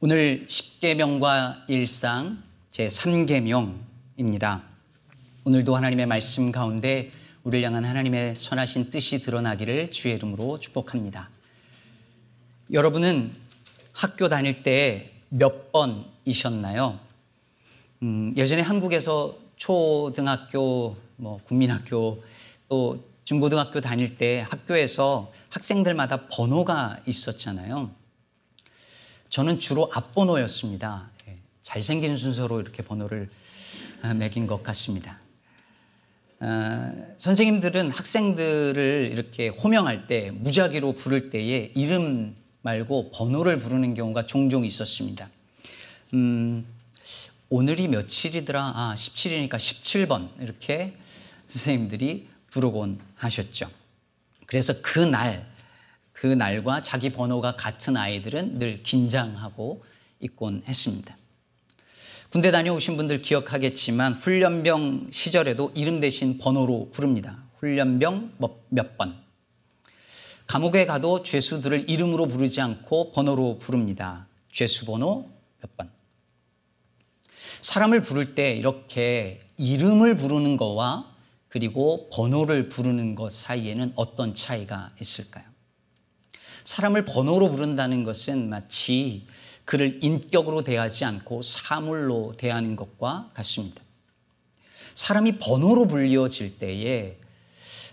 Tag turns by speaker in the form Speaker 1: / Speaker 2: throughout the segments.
Speaker 1: 오늘 10계명과 일상 제3계명입니다. 오늘도 하나님의 말씀 가운데 우리를 향한 하나님의 선하신 뜻이 드러나기를 주의 이름으로 축복합니다. 여러분은 학교 다닐 때 몇 번이셨나요? 음, 예전에 한국에서 초등학교, 뭐 국민학교 또 중고등학교 다닐 때 학교에서 학생들마다 번호가 있었잖아요. 저는 주로 앞번호였습니다. 예, 잘생긴 순서로 이렇게 번호를 아, 매긴 것 같습니다. 아, 선생님들은 학생들을 이렇게 호명할 때 무작위로 부를 때에 이름 말고 번호를 부르는 경우가 종종 있었습니다. 음, 오늘이 며칠이더라? 아, 17이니까 17번. 이렇게 선생님들이 부르곤 하셨죠. 그래서 그 날, 그 날과 자기 번호가 같은 아이들은 늘 긴장하고 있곤 했습니다. 군대 다녀오신 분들 기억하겠지만 훈련병 시절에도 이름 대신 번호로 부릅니다. 훈련병 뭐몇 번. 감옥에 가도 죄수들을 이름으로 부르지 않고 번호로 부릅니다. 죄수 번호 몇 번. 사람을 부를 때 이렇게 이름을 부르는 거와 그리고 번호를 부르는 것 사이에는 어떤 차이가 있을까요? 사람을 번호로 부른다는 것은 마치 그를 인격으로 대하지 않고 사물로 대하는 것과 같습니다. 사람이 번호로 불리어질 때에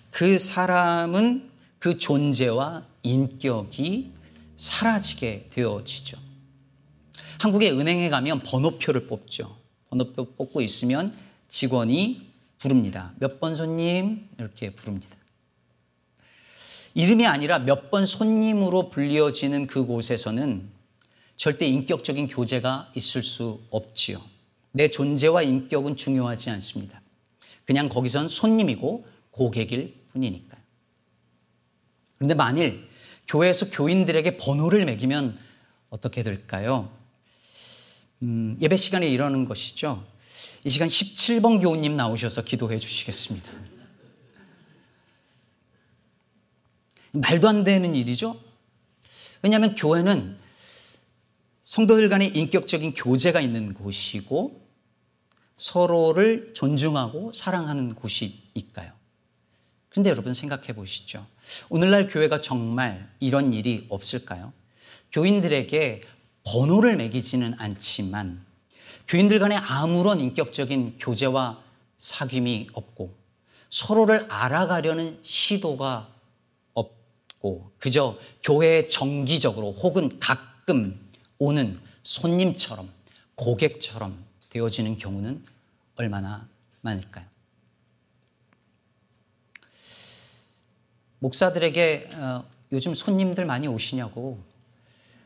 Speaker 1: 그 사람은 그 존재와 인격이 사라지게 되어지죠. 한국의 은행에 가면 번호표를 뽑죠. 번호표 뽑고 있으면 직원이 부릅니다. 몇 번 손님? 이렇게 부릅니다. 이름이 아니라 몇 번 손님으로 불리어지는 그곳에서는 절대 인격적인 교제가 있을 수 없지요. 내 존재와 인격은 중요하지 않습니다. 그냥 거기선 손님이고 고객일 뿐이니까요. 그런데 만일 교회에서 교인들에게 번호를 매기면 어떻게 될까요? 음, 예배 시간에 이러는 것이죠. 이 시간 17번 교우님 나오셔서 기도해 주시겠습니다. 말도 안 되는 일이죠. 왜냐하면 교회는 성도들 간의 인격적인 교제가 있는 곳이고 서로를 존중하고 사랑하는 곳이니까요. 그런데 여러분 생각해 보시죠. 오늘날 교회가 정말 이런 일이 없을까요? 교인들에게 번호를 매기지는 않지만 교인들 간에 아무런 인격적인 교제와 사귐이 없고 서로를 알아가려는 시도가 없고 그저 교회에 정기적으로 혹은 가끔 오는 손님처럼 고객처럼 되어지는 경우는 얼마나 많을까요? 목사들에게 어, 요즘 손님들 많이 오시냐고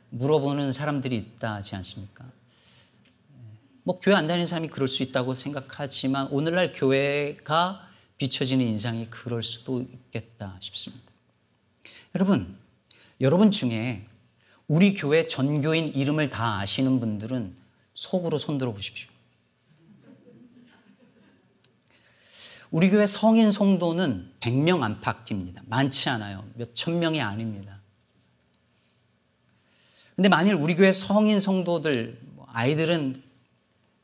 Speaker 1: 물어보는 사람들이 있다 하지 않습니까? 뭐 교회 안 다니는 사람이 그럴 수 있다고 생각하지만 오늘날 교회가 비춰지는 인상이 그럴 수도 있겠다 싶습니다. 여러분, 여러분 중에 우리 교회 전교인 이름을 다 아시는 분들은 속으로 손들어 보십시오. 우리 교회 성인 성도는 100명 안팎입니다. 많지 않아요. 몇 천 명이 아닙니다. 근데 만일 우리 교회 성인 성도들, 뭐 아이들은,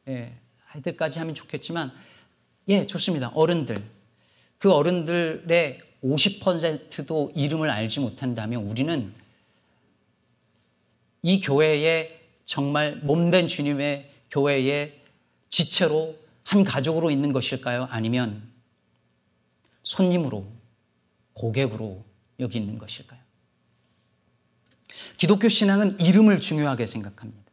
Speaker 1: 예, 아이들까지 하면 좋겠지만, 예, 좋습니다. 어른들. 그 어른들의 50%도 이름을 알지 못한다면 우리는 이 교회에 정말 몸된 주님의 교회의 지체로 한 가족으로 있는 것일까요? 아니면 손님으로, 고객으로 여기 있는 것일까요? 기독교 신앙은 이름을 중요하게 생각합니다.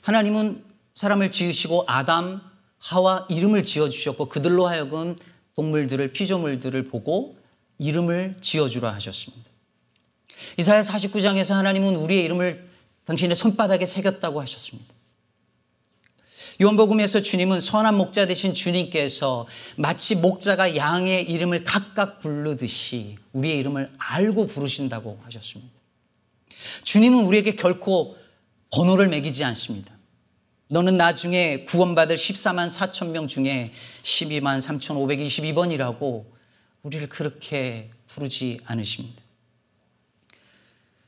Speaker 1: 하나님은 사람을 지으시고 아담, 하와 이름을 지어 주셨고 그들로 하여금 동물들을, 피조물들을 보고 이름을 지어주라 하셨습니다. 이사야 49장에서 하나님은 우리의 이름을 당신의 손바닥에 새겼다고 하셨습니다. 요한복음에서 주님은 선한 목자 되신 주님께서 마치 목자가 양의 이름을 각각 부르듯이 우리의 이름을 알고 부르신다고 하셨습니다. 주님은 우리에게 결코 번호를 매기지 않습니다. 너는 나중에 구원받을 14만 4천 명 중에 12만 3,522번이라고 우리를 그렇게 부르지 않으십니다.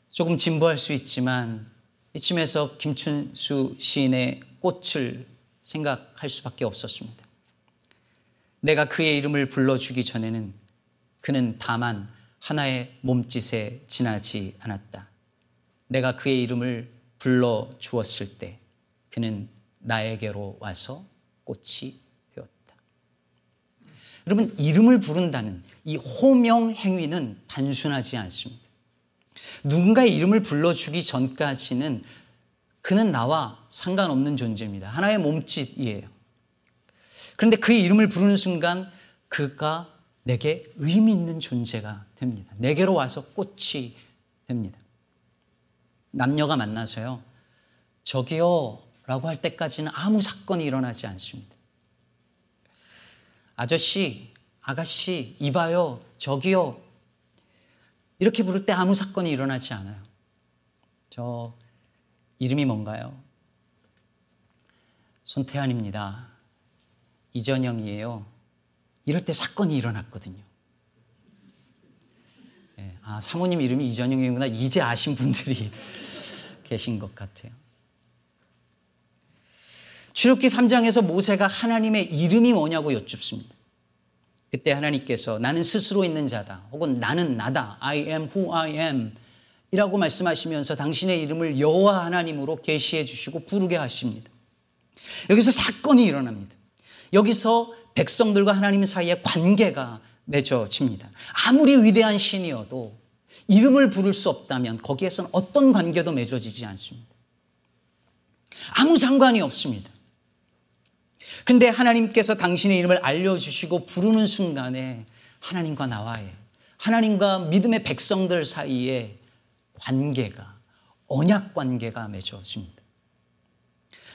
Speaker 1: 조금 진부할 수 있지만 이쯤에서 김춘수 시인의 꽃을 생각할 수밖에 없었습니다. 내가 그의 이름을 불러주기 전에는 그는 다만 하나의 몸짓에 지나지 않았다. 내가 그의 이름을 불러 주었을 때 그는 나에게로 와서 꽃이 되었다. 여러분, 이름을 부른다는 이 호명 행위는 단순하지 않습니다. 누군가의 이름을 불러주기 전까지는 그는 나와 상관없는 존재입니다. 하나의 몸짓이에요. 그런데 그의 이름을 부르는 순간 그가 내게 의미 있는 존재가 됩니다. 내게로 와서 꽃이 됩니다. 남녀가 만나서요, 저기요, 라고 할 때까지는 아무 사건이 일어나지 않습니다. 아저씨, 아가씨, 이봐요, 저기요. 이렇게 부를 때 아무 사건이 일어나지 않아요. 저 이름이 뭔가요? 손태환입니다. 이전영이에요. 이럴 때 사건이 일어났거든요. 네, 아, 사모님 이름이 이전영이구나. 이제 아신 분들이 계신 것 같아요. 출애굽기 3장에서 모세가 하나님의 이름이 뭐냐고 여쭙습니다. 그때 하나님께서 나는 스스로 있는 자다. 혹은 나는 나다. I am who I am. 이라고 말씀하시면서 당신의 이름을 여호와 하나님으로 계시해 주시고 부르게 하십니다. 여기서 사건이 일어납니다. 여기서 백성들과 하나님 사이의 관계가 맺어집니다. 아무리 위대한 신이어도 이름을 부를 수 없다면 거기에선 어떤 관계도 맺어지지 않습니다. 아무 상관이 없습니다. 근데 하나님께서 당신의 이름을 알려주시고 부르는 순간에 하나님과 나와의 하나님과 믿음의 백성들 사이에 관계가 언약 관계가 맺어집니다.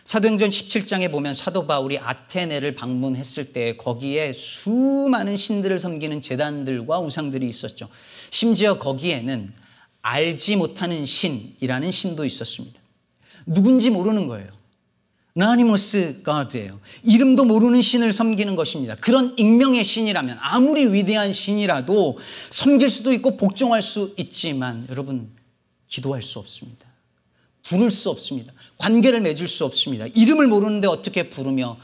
Speaker 1: 사도행전 17장에 보면 사도 바울이 아테네를 방문했을 때 거기에 수많은 신들을 섬기는 재단들과 우상들이 있었죠. 심지어 거기에는 알지 못하는 신이라는 신도 있었습니다. 누군지 모르는 거예요. 나니머스 가드예요. 이름도 모르는 신을 섬기는 것입니다. 그런 익명의 신이라면 아무리 위대한 신이라도 섬길 수도 있고 복종할 수 있지만 여러분 기도할 수 없습니다. 부를 수 없습니다. 관계를 맺을 수 없습니다. 이름을 모르는데 어떻게 부르며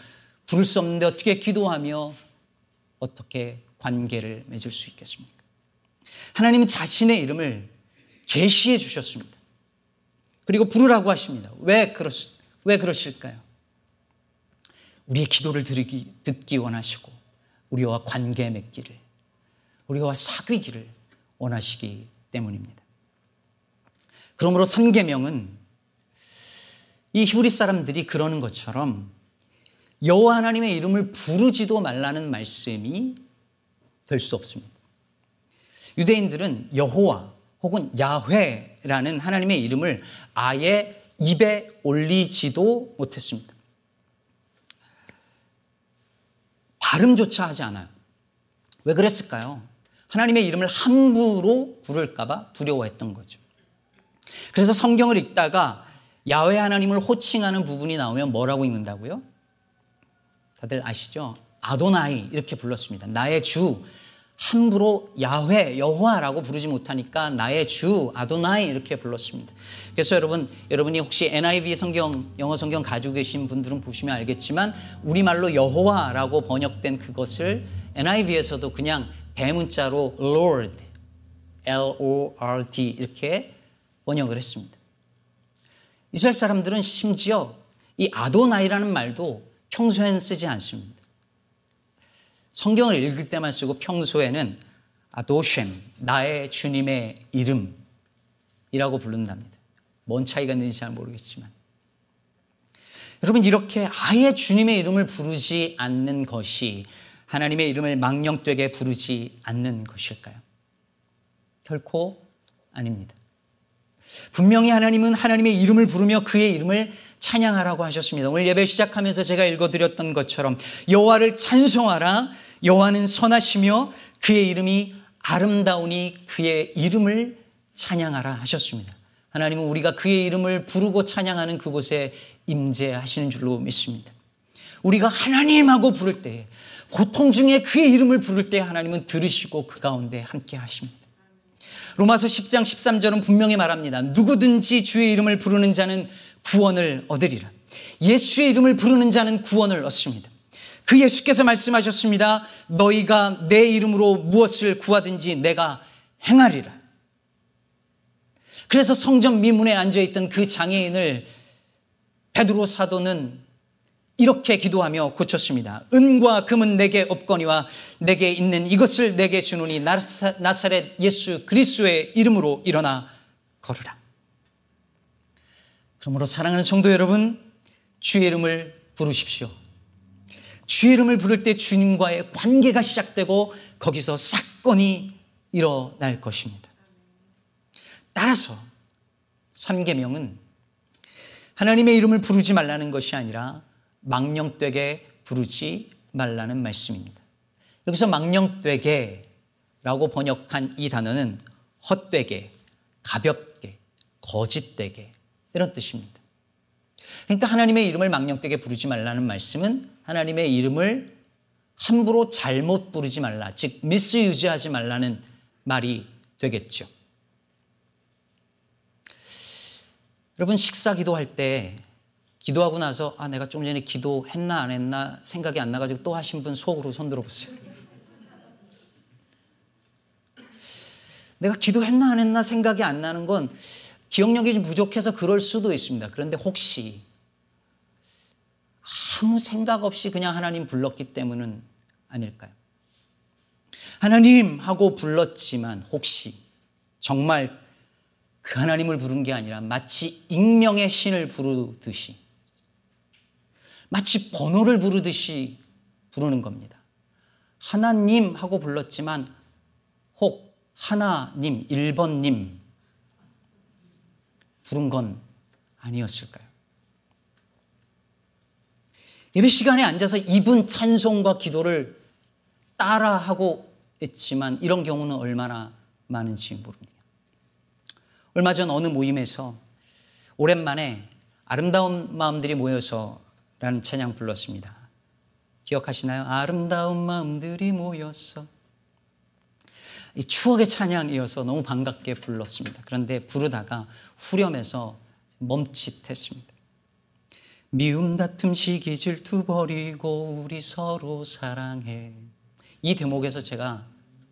Speaker 1: 부를 수 없는데 어떻게 기도하며 어떻게 관계를 맺을 수 있겠습니까? 하나님은 자신의 이름을 계시해 주셨습니다. 그리고 부르라고 하십니다. 왜 그렇, 왜 그러실까요? 우리의 기도를 들기, 듣기 원하시고 우리와 관계 맺기를 우리와 사귀기를 원하시기 때문입니다. 그러므로 3계명은 이 히브리 사람들이 그러는 것처럼 여호와 하나님의 이름을 부르지도 말라는 말씀이 될 수 없습니다. 유대인들은 여호와 혹은 야훼라는 하나님의 이름을 아예 입에 올리지도 못했습니다. 발음조차 하지 않아요. 왜 그랬을까요? 하나님의 이름을 함부로 부를까봐 두려워했던 거죠. 그래서 성경을 읽다가 야외 하나님을 호칭하는 부분이 나오면 뭐라고 읽는다고요? 다들 아시죠? 아도나이 이렇게 불렀습니다. 나의 주 함부로 야훼 여호와라고 부르지 못하니까 나의 주 아도나이 이렇게 불렀습니다. 그래서 여러분 여러분이 혹시 NIV 성경 영어 성경 가지고 계신 분들은 보시면 알겠지만 우리말로 여호와라고 번역된 그것을 NIV에서도 그냥 대문자로 Lord L O R D 이렇게 번역을 했습니다. 이스라엘 사람들은 심지어 이 아도나이라는 말도 평소엔 쓰지 않습니다. 성경을 읽을 때만 쓰고 평소에는 아도쉔, 나의 주님의 이름이라고 부른답니다. 뭔 차이가 있는지 잘 모르겠지만. 여러분, 이렇게 아예 주님의 이름을 부르지 않는 것이 하나님의 이름을 망령되게 부르지 않는 것일까요? 결코 아닙니다. 분명히 하나님은 하나님의 이름을 부르며 그의 이름을 찬양하라고 하셨습니다. 오늘 예배 시작하면서 제가 읽어드렸던 것처럼 여호와를 찬송하라. 여호와는 선하시며 그의 이름이 아름다우니 그의 이름을 찬양하라 하셨습니다. 하나님은 우리가 그의 이름을 부르고 찬양하는 그곳에 임재하시는 줄로 믿습니다. 우리가 하나님하고 부를 때 고통 중에 그의 이름을 부를 때 하나님은 들으시고 그 가운데 함께 하십니다. 로마서 10장 13절은 분명히 말합니다. 누구든지 주의 이름을 부르는 자는 구원을 얻으리라. 예수의 이름을 부르는 자는 구원을 얻습니다. 그 예수께서 말씀하셨습니다. 너희가 내 이름으로 무엇을 구하든지 내가 행하리라. 그래서 성전 미문에 앉아 있던 그 장애인을 베드로 사도는 이렇게 기도하며 고쳤습니다. 은과 금은 내게 없거니와 내게 있는 이것을 내게 주노니 나사렛 예수 그리스도의 이름으로 일어나 걸으라. 그러므로 사랑하는 성도 여러분, 주의 이름을 부르십시오. 주의 이름을 부를 때 주님과의 관계가 시작되고 거기서 사건이 일어날 것입니다. 따라서 3계명은 하나님의 이름을 부르지 말라는 것이 아니라 망령되게 부르지 말라는 말씀입니다. 여기서 망령되게라고 번역한 이 단어는 헛되게, 가볍게, 거짓되게 이런 뜻입니다. 그러니까 하나님의 이름을 망령되게 부르지 말라는 말씀은 하나님의 이름을 함부로 잘못 부르지 말라, 즉 미스유지하지 말라는 말이 되겠죠. 여러분 식사 기도할 때 기도하고 나서 아 내가 좀 전에 기도했나 안 했나 생각이 안 나가지고 또 하신 분 속으로 손 들어 보세요. 내가 기도했나 안 했나 생각이 안 나는 건 기억력이 좀 부족해서 그럴 수도 있습니다. 그런데 혹시 아무 생각 없이 그냥 하나님 불렀기 때문은 아닐까요? 하나님 하고 불렀지만 혹시 정말 그 하나님을 부른 게 아니라 마치 익명의 신을 부르듯이 마치 번호를 부르듯이 부르는 겁니다. 하나님 하고 불렀지만 혹 하나님, 1번님 부른 건 아니었을까요? 예배 시간에 앉아서 입은 찬송과 기도를 따라하고 있지만 이런 경우는 얼마나 많은지 모릅니다. 얼마 전 어느 모임에서 오랜만에 아름다운 마음들이 모여서 라는 찬양 불렀습니다. 기억하시나요? 아름다운 마음들이 모였어. 이 추억의 찬양이어서 너무 반갑게 불렀습니다. 그런데 부르다가 후렴에서 멈칫했습니다. 미움 다툼 시기 질투 버리고 우리 서로 사랑해. 이 대목에서 제가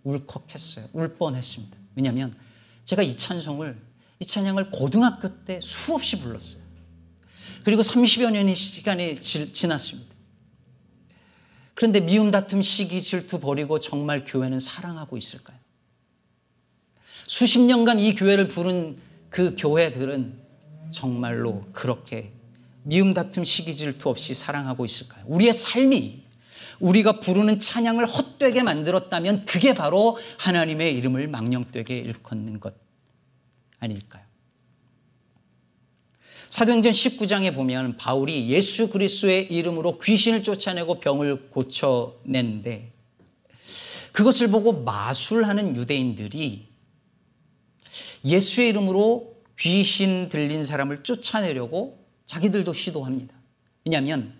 Speaker 1: 울컥했어요. 울 뻔했습니다. 왜냐하면 제가 이 찬송을 이 찬양을 고등학교 때 수없이 불렀어요. 그리고 30여 년의 시간이 지났습니다. 그런데 미움 다툼 시기 질투 버리고 정말 교회는 사랑하고 있을까요? 수십 년간 이 교회를 부른 그 교회들은 정말로 그렇게 미움 다툼 시기 질투 없이 사랑하고 있을까요? 우리의 삶이 우리가 부르는 찬양을 헛되게 만들었다면 그게 바로 하나님의 이름을 망령되게 일컫는 것 아닐까요? 사도행전 19장에 보면 바울이 예수 그리스도의 이름으로 귀신을 쫓아내고 병을 고쳐내는데 그것을 보고 마술하는 유대인들이 예수의 이름으로 귀신 들린 사람을 쫓아내려고 자기들도 시도합니다. 왜냐하면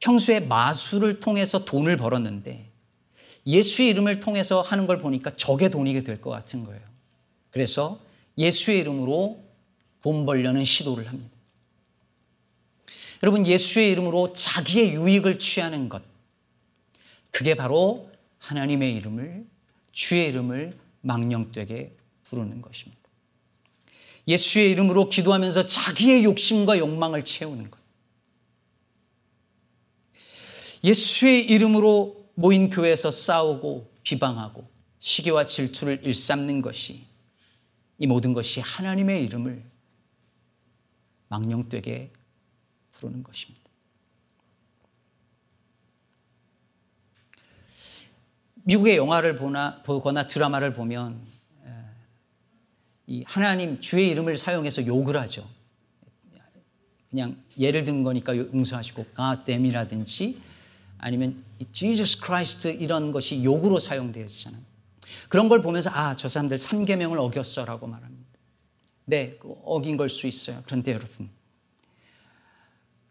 Speaker 1: 평소에 마술을 통해서 돈을 벌었는데 예수의 이름을 통해서 하는 걸 보니까 적의 돈이 될 것 같은 거예요. 그래서 예수의 이름으로 돈 벌려는 시도를 합니다. 여러분, 예수의 이름으로 자기의 유익을 취하는 것. 그게 바로 하나님의 이름을, 주의 이름을 망령되게 부르는 것입니다. 예수의 이름으로 기도하면서 자기의 욕심과 욕망을 채우는 것. 예수의 이름으로 모인 교회에서 싸우고 비방하고 시기와 질투를 일삼는 것이 이 모든 것이 하나님의 이름을 망령되게 부르는 것입니다. 미국의 영화를 보나, 보거나 드라마를 보면 이 하나님 주의 이름을 사용해서 욕을 하죠. 그냥 예를 든 거니까 용서하시고 God damn이라든지 아니면 Jesus Christ 이런 것이 욕으로 사용되었잖아요. 그런 걸 보면서 아, 저 사람들 3계명을 어겼어라고 말합니다. 네, 그 어긴 걸 수 있어요. 그런데 여러분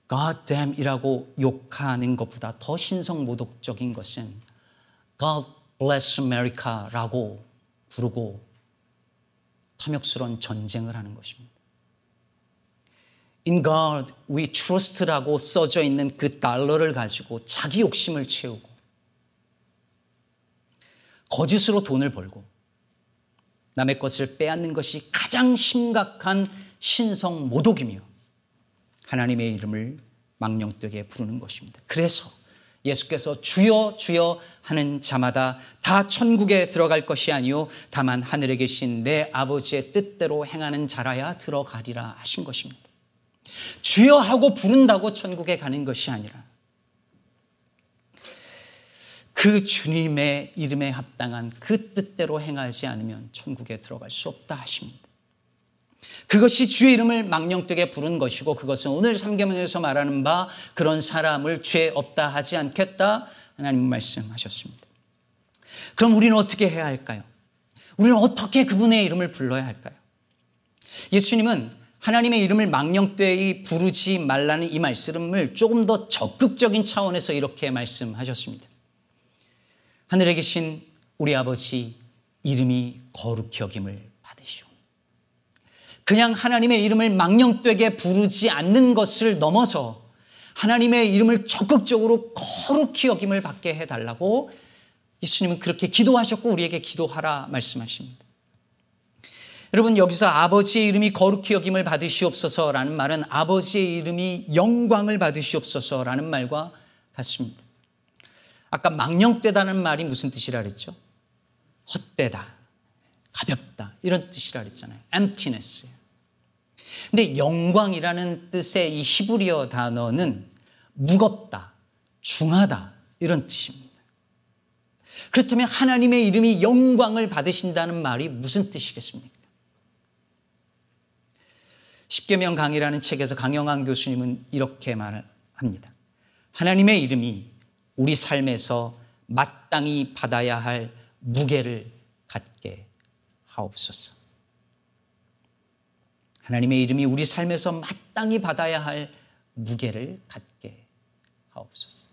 Speaker 1: God damn이라고 욕하는 것보다 더 신성모독적인 것은 God bless America라고 부르고 탐욕스러운 전쟁을 하는 것입니다. In God we trust라고 써져 있는 그 달러를 가지고 자기 욕심을 채우고 거짓으로 돈을 벌고 남의 것을 빼앗는 것이 가장 심각한 신성 모독이며 하나님의 이름을 망령되게 부르는 것입니다. 그래서 예수께서 주여 주여 하는 자마다 다 천국에 들어갈 것이 아니요 다만 하늘에 계신 내 아버지의 뜻대로 행하는 자라야 들어가리라 하신 것입니다. 주여 하고 부른다고 천국에 가는 것이 아니라 그 주님의 이름에 합당한 그 뜻대로 행하지 않으면 천국에 들어갈 수 없다 하십니다. 그것이 주의 이름을 망령되게 부른 것이고 그것은 오늘 삼계문에서 말하는 바 그런 사람을 죄 없다 하지 않겠다 하나님 말씀하셨습니다. 그럼 우리는 어떻게 해야 할까요? 우리는 어떻게 그분의 이름을 불러야 할까요? 예수님은 하나님의 이름을 망령되이 부르지 말라는 이 말씀을 조금 더 적극적인 차원에서 이렇게 말씀하셨습니다. 하늘에 계신 우리 아버지 이름이 거룩히 여김을 받으시오. 그냥 하나님의 이름을 망령되게 부르지 않는 것을 넘어서 하나님의 이름을 적극적으로 거룩히 여김을 받게 해달라고 예수님은 그렇게 기도하셨고 우리에게 기도하라 말씀하십니다. 여러분 여기서 아버지의 이름이 거룩히 여김을 받으시옵소서라는 말은 아버지의 이름이 영광을 받으시옵소서라는 말과 같습니다. 아까 망령되다는 말이 무슨 뜻이라 그랬죠? 헛되다, 가볍다 이런 뜻이라 그랬잖아요. emptiness. 근데 영광이라는 뜻의 이 히브리어 단어는 무겁다, 중하다 이런 뜻입니다. 그렇다면 하나님의 이름이 영광을 받으신다는 말이 무슨 뜻이겠습니까? 십계명 강의라는 책에서 강영환 교수님은 이렇게 말합니다. 하나님의 이름이 우리 삶에서 마땅히 받아야 할 무게를 갖게 하옵소서. 하나님의 이름이 우리 삶에서 마땅히 받아야 할 무게를 갖게 하옵소서.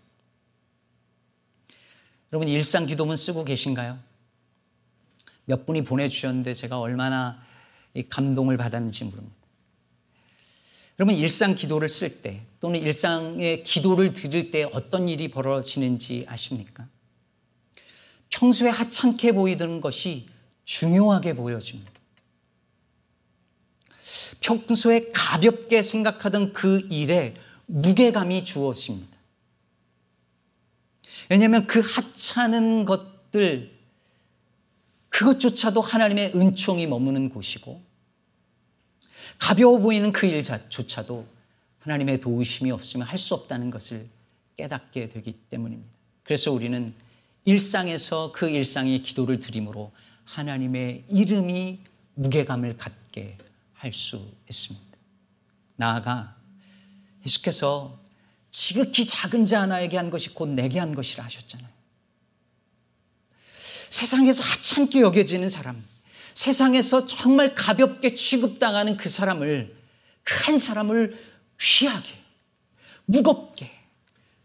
Speaker 1: 여러분 일상 기도문 쓰고 계신가요? 몇 분이 보내주셨는데 제가 얼마나 감동을 받았는지 모릅니다. 여러분 일상 기도를 쓸 때 또는 일상의 기도를 드릴 때 어떤 일이 벌어지는지 아십니까? 평소에 하찮게 보이던 것이 중요하게 보여집니다. 평소에 가볍게 생각하던 그 일에 무게감이 주어집니다. 왜냐하면 그 하찮은 것들, 그것조차도 하나님의 은총이 머무는 곳이고, 가벼워 보이는 그 일조차도 하나님의 도우심이 없으면 할 수 없다는 것을 깨닫게 되기 때문입니다. 그래서 우리는 일상에서 그 일상의 기도를 드림으로 하나님의 이름이 무게감을 갖게 할 수 있습니다. 나아가 예수께서 지극히 작은 자 하나에게 한 것이 곧 내게 한 것이라 하셨잖아요. 세상에서 하찮게 여겨지는 사람, 세상에서 정말 가볍게 취급당하는 그 사람을, 그한 사람을 귀하게, 무겁게,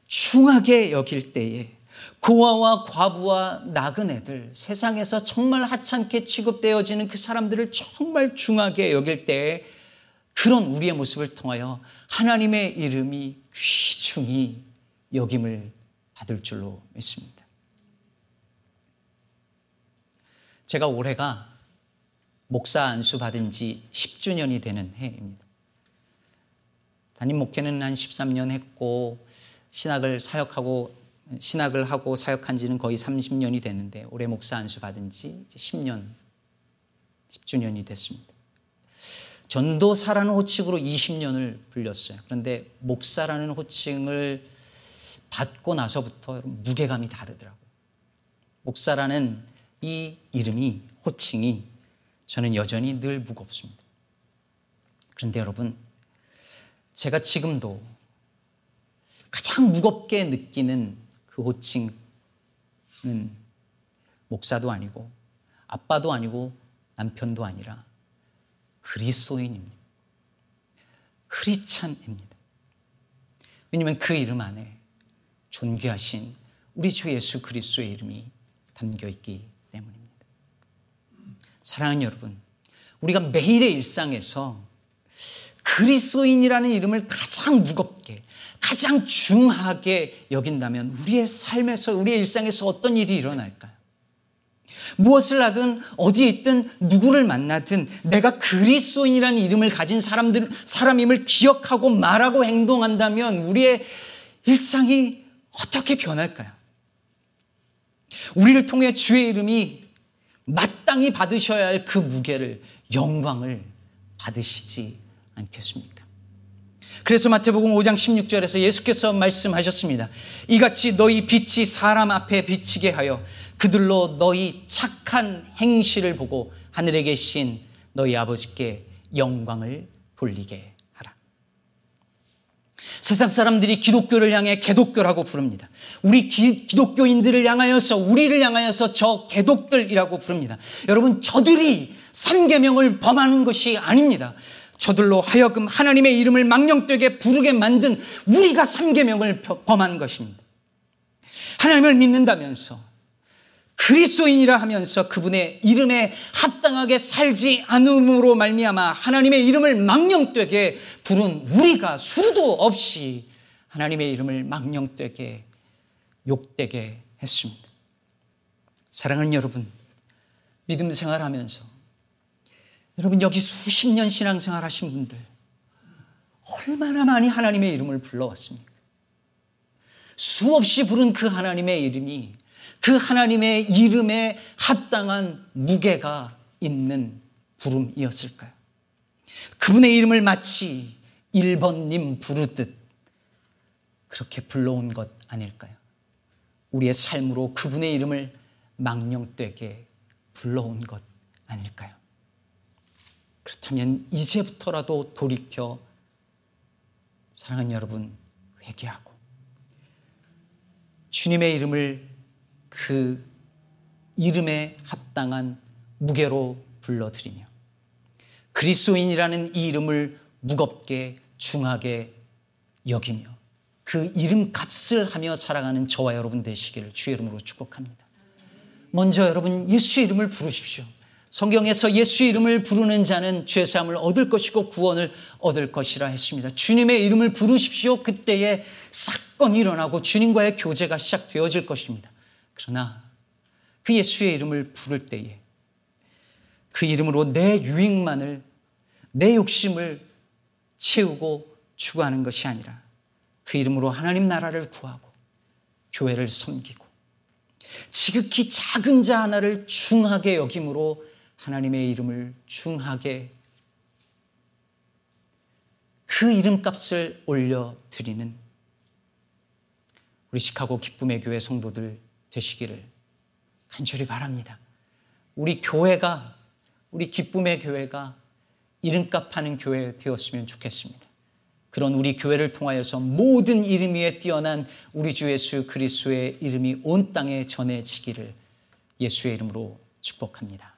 Speaker 1: 중하게 여길 때에 고아와 과부와 나그네들, 세상에서 정말 하찮게 취급되어지는 그 사람들을 정말 중하게 여길 때에 그런 우리의 모습을 통하여 하나님의 이름이 귀중히 여김을 받을 줄로 믿습니다. 제가 올해가 목사 안수 받은 지 10주년이 되는 해입니다. 담임 목회는 한 13년 했고 신학을 사역하고 신학을 하고 사역한 지는 거의 30년이 됐는데 올해 목사 안수 받은 지 10년 10주년이 됐습니다. 전도사라는 호칭으로 20년을 불렸어요. 그런데 목사라는 호칭을 받고 나서부터 무게감이 다르더라고요. 목사라는 이 이름이 호칭이 저는 여전히 늘 무겁습니다. 그런데 여러분, 제가 지금도 가장 무겁게 느끼는 그 호칭은 목사도 아니고 아빠도 아니고 남편도 아니라 그리스도인입니다. 크리찬입니다. 왜냐하면 그 이름 안에 존귀하신 우리 주 예수 그리스도의 이름이 담겨 있기 때문입니다. 사랑하는 여러분, 우리가 매일의 일상에서 그리스도인이라는 이름을 가장 무겁게, 가장 중하게 여긴다면 우리의 삶에서, 우리의 일상에서 어떤 일이 일어날까요? 무엇을 하든 어디에 있든 누구를 만나든 내가 그리스도인이라는 이름을 가진 사람들 사람임을 기억하고 말하고 행동한다면 우리의 일상이 어떻게 변할까요? 우리를 통해 주의 이름이 마땅히 받으셔야 할 그 무게를 영광을 받으시지 않겠습니까? 그래서 마태복음 5장 16절에서 예수께서 말씀하셨습니다. 이같이 너희 빛이 사람 앞에 비치게 하여 그들로 너희 착한 행실을 보고 하늘에 계신 너희 아버지께 영광을 돌리게 하라. 세상 사람들이 기독교를 향해 개독교라고 부릅니다. 우리 기, 기독교인들을 향하여서 우리를 향하여서 저 개독들이라고 부릅니다. 여러분 저들이 삼계명을 범하는 것이 아닙니다. 저들로 하여금 하나님의 이름을 망령되게 부르게 만든 우리가 삼계명을 범한 것입니다. 하나님을 믿는다면서 그리스도인이라 하면서 그분의 이름에 합당하게 살지 않음으로 말미암아 하나님의 이름을 망령되게 부른 우리가 수도 없이 하나님의 이름을 망령되게 욕되게 했습니다. 사랑하는 여러분, 믿음 생활하면서 여러분 여기 수십 년 신앙생활 하신 분들 얼마나 많이 하나님의 이름을 불러왔습니까? 수없이 부른 그 하나님의 이름이 그 하나님의 이름에 합당한 무게가 있는 부름이었을까요? 그분의 이름을 마치 1번님 부르듯 그렇게 불러온 것 아닐까요? 우리의 삶으로 그분의 이름을 망령되게 불러온 것 아닐까요? 그렇다면 이제부터라도 돌이켜 사랑하는 여러분 회개하고 주님의 이름을 그 이름에 합당한 무게로 불러드리며 그리스도인이라는 이 이름을 무겁게 중하게 여기며 그 이름 값을 하며 살아가는 저와 여러분 되시기를 주의 이름으로 축복합니다. 먼저 여러분 예수의 이름을 부르십시오. 성경에서 예수의 이름을 부르는 자는 죄사함을 얻을 것이고 구원을 얻을 것이라 했습니다. 주님의 이름을 부르십시오. 그때에 사건이 일어나고 주님과의 교제가 시작되어질 것입니다. 그러나 그 예수의 이름을 부를 때에 그 이름으로 내 유익만을 내 욕심을 채우고 추구하는 것이 아니라 그 이름으로 하나님 나라를 구하고 교회를 섬기고 지극히 작은 자 하나를 중하게 여김으로 하나님의 이름을 중하게 그 이름값을 올려드리는 우리 시카고 기쁨의 교회 성도들 되시기를 간절히 바랍니다. 우리 교회가, 우리 기쁨의 교회가 이름값 하는 교회 되었으면 좋겠습니다. 그런 우리 교회를 통하여서 모든 이름 위에 뛰어난 우리 주 예수 그리스도의 이름이 온 땅에 전해지기를 예수의 이름으로 축복합니다.